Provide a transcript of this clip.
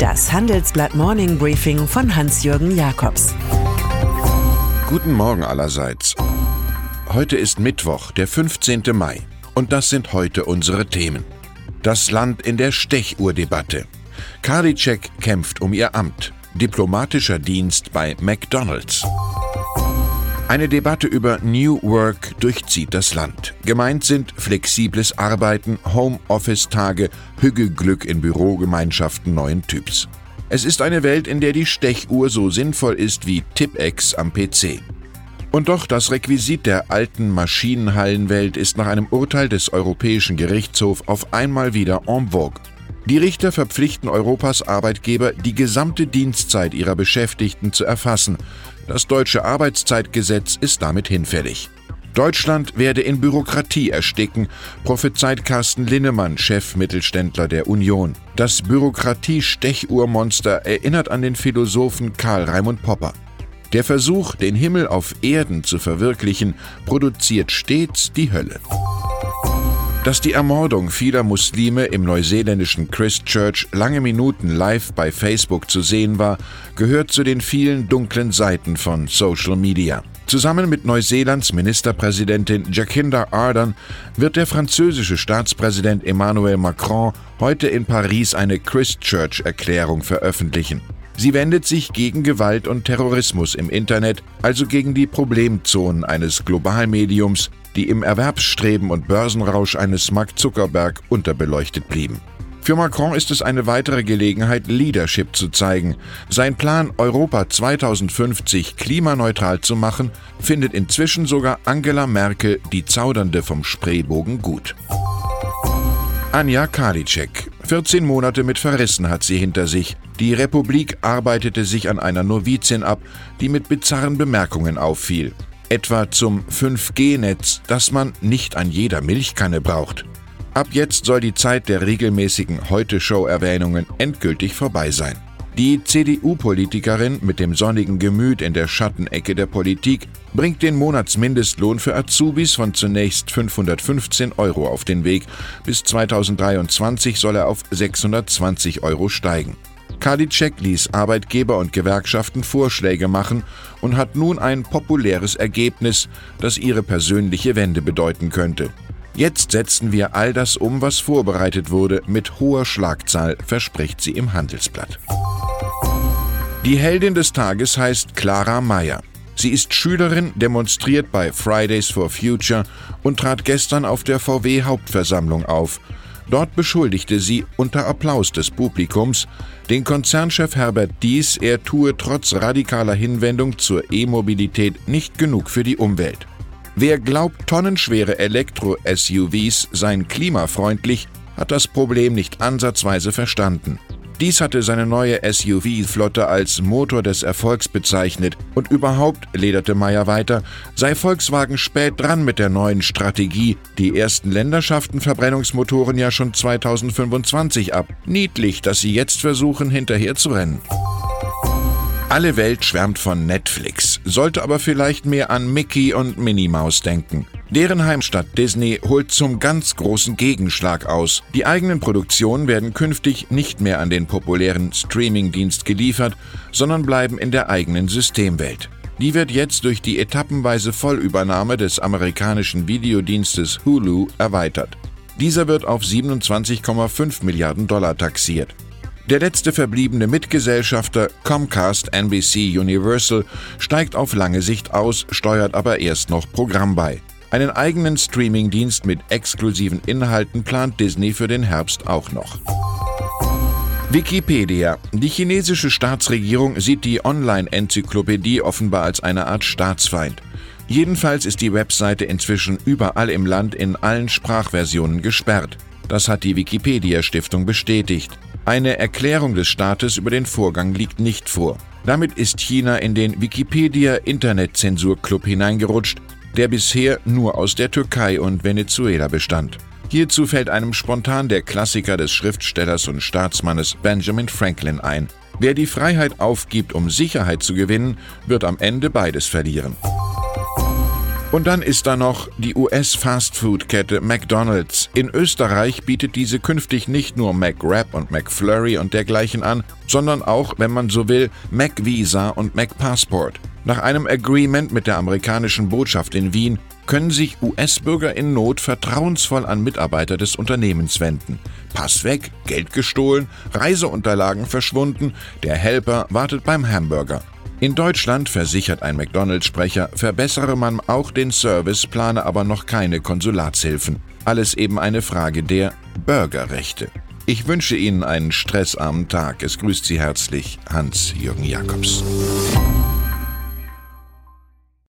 Das Handelsblatt Morning Briefing von Hans-Jürgen Jakobs. Guten Morgen allerseits. Heute ist Mittwoch, der 15. Mai. Und das sind heute unsere Themen. Das Land in der Stechuhrdebatte. Karliczek kämpft um ihr Amt. Diplomatischer Dienst bei McDonald's. Eine Debatte über New Work durchzieht das Land. Gemeint sind flexibles Arbeiten, Homeoffice-Tage, Hügelglück in Bürogemeinschaften neuen Typs. Es ist eine Welt, in der die Stechuhr so sinnvoll ist wie Tipex am PC. Und doch das Requisit der alten Maschinenhallenwelt ist nach einem Urteil des Europäischen Gerichtshofs auf einmal wieder en vogue. Die Richter verpflichten Europas Arbeitgeber, die gesamte Dienstzeit ihrer Beschäftigten zu erfassen. Das deutsche Arbeitszeitgesetz ist damit hinfällig. Deutschland werde in Bürokratie ersticken, prophezeit Carsten Linnemann, Chefmittelständler der Union. Das Bürokratie-Stechuhrmonster erinnert an den Philosophen Karl Raimund Popper. Der Versuch, den Himmel auf Erden zu verwirklichen, produziert stets die Hölle. Dass die Ermordung vieler Muslime im neuseeländischen Christchurch lange Minuten live bei Facebook zu sehen war, gehört zu den vielen dunklen Seiten von Social Media. Zusammen mit Neuseelands Ministerpräsidentin Jacinda Ardern wird der französische Staatspräsident Emmanuel Macron heute in Paris eine Christchurch-Erklärung veröffentlichen. Sie wendet sich gegen Gewalt und Terrorismus im Internet, also gegen die Problemzonen eines Globalmediums, die im Erwerbsstreben und Börsenrausch eines Mark Zuckerberg unterbeleuchtet blieben. Für Macron ist es eine weitere Gelegenheit, Leadership zu zeigen. Sein Plan, Europa 2050 klimaneutral zu machen, findet inzwischen sogar Angela Merkel, die Zaudernde vom Spreebogen, gut. Anja Karliczek. 14 Monate mit Verrissen hat sie hinter sich. Die Republik arbeitete sich an einer Novizin ab, die mit bizarren Bemerkungen auffiel etwa zum 5G-Netz, das man nicht an jeder Milchkanne braucht. Ab jetzt soll die Zeit der regelmäßigen Heute-Show-Erwähnungen endgültig vorbei sein. Die CDU-Politikerin mit dem sonnigen Gemüt in der Schattenecke der Politik bringt den Monatsmindestlohn für Azubis von zunächst 515 Euro auf den Weg. Bis 2023 soll er auf 620 Euro steigen. Karliczek ließ Arbeitgeber und Gewerkschaften Vorschläge machen und hat nun ein populäres Ergebnis, das ihre persönliche Wende bedeuten könnte. Jetzt setzen wir all das um, was vorbereitet wurde, mit hoher Schlagzahl, verspricht sie im Handelsblatt. Die Heldin des Tages heißt Clara Meyer. Sie ist Schülerin, demonstriert bei Fridays for Future und trat gestern auf der VW-Hauptversammlung auf. Dort beschuldigte sie unter Applaus des Publikums den Konzernchef Herbert Dies, er tue trotz radikaler Hinwendung zur E-Mobilität nicht genug für die Umwelt. Wer glaubt, tonnenschwere Elektro-SUVs seien klimafreundlich, hat das Problem nicht ansatzweise verstanden. Dies hatte seine neue SUV-Flotte als Motor des Erfolgs bezeichnet und überhaupt, lederte Meyer weiter, sei Volkswagen spät dran mit der neuen Strategie. Die ersten Länder schafften Verbrennungsmotoren ja schon 2025 ab. Niedlich, dass sie jetzt versuchen, hinterher zu rennen. Alle Welt schwärmt von Netflix, sollte aber vielleicht mehr an Mickey und Minnie Maus denken. Deren Heimstatt Disney holt zum ganz großen Gegenschlag aus. Die eigenen Produktionen werden künftig nicht mehr an den populären Streamingdienst geliefert, sondern bleiben in der eigenen Systemwelt. Die wird jetzt durch die etappenweise Vollübernahme des amerikanischen Videodienstes Hulu erweitert. Dieser wird auf 27,5 Milliarden Dollar taxiert. Der letzte verbliebene Mitgesellschafter Comcast NBC Universal steigt auf lange Sicht aus, steuert aber erst noch Programm bei. Einen eigenen Streamingdienst mit exklusiven Inhalten plant Disney für den Herbst auch noch. Wikipedia. Die chinesische Staatsregierung sieht die Online-Enzyklopädie offenbar als eine Art Staatsfeind. Jedenfalls ist die Webseite inzwischen überall im Land in allen Sprachversionen gesperrt. Das hat die Wikipedia Stiftung bestätigt. Eine Erklärung des Staates über den Vorgang liegt nicht vor. Damit ist China in den Wikipedia Internetzensurclub hineingerutscht, der bisher nur aus der Türkei und Venezuela bestand. Hierzu fällt einem spontan der Klassiker des Schriftstellers und Staatsmannes Benjamin Franklin ein. Wer die Freiheit aufgibt, um Sicherheit zu gewinnen, wird am Ende beides verlieren. Und dann ist da noch die US-Fastfood-Kette McDonald's. In Österreich bietet diese künftig nicht nur McWrap und McFlurry und dergleichen an, sondern auch, wenn man so will, McVisa und McPassport. Nach einem Agreement mit der amerikanischen Botschaft in Wien können sich US-Bürger in Not vertrauensvoll an Mitarbeiter des Unternehmens wenden. Pass weg, Geld gestohlen, Reiseunterlagen verschwunden, der Helper wartet beim Hamburger. In Deutschland, versichert ein McDonalds-Sprecher, verbessere man auch den Service, plane aber noch keine Konsulatshilfen. Alles eben eine Frage der Bürgerrechte. Ich wünsche Ihnen einen stressarmen Tag. Es grüßt Sie herzlich Hans-Jürgen Jakobs.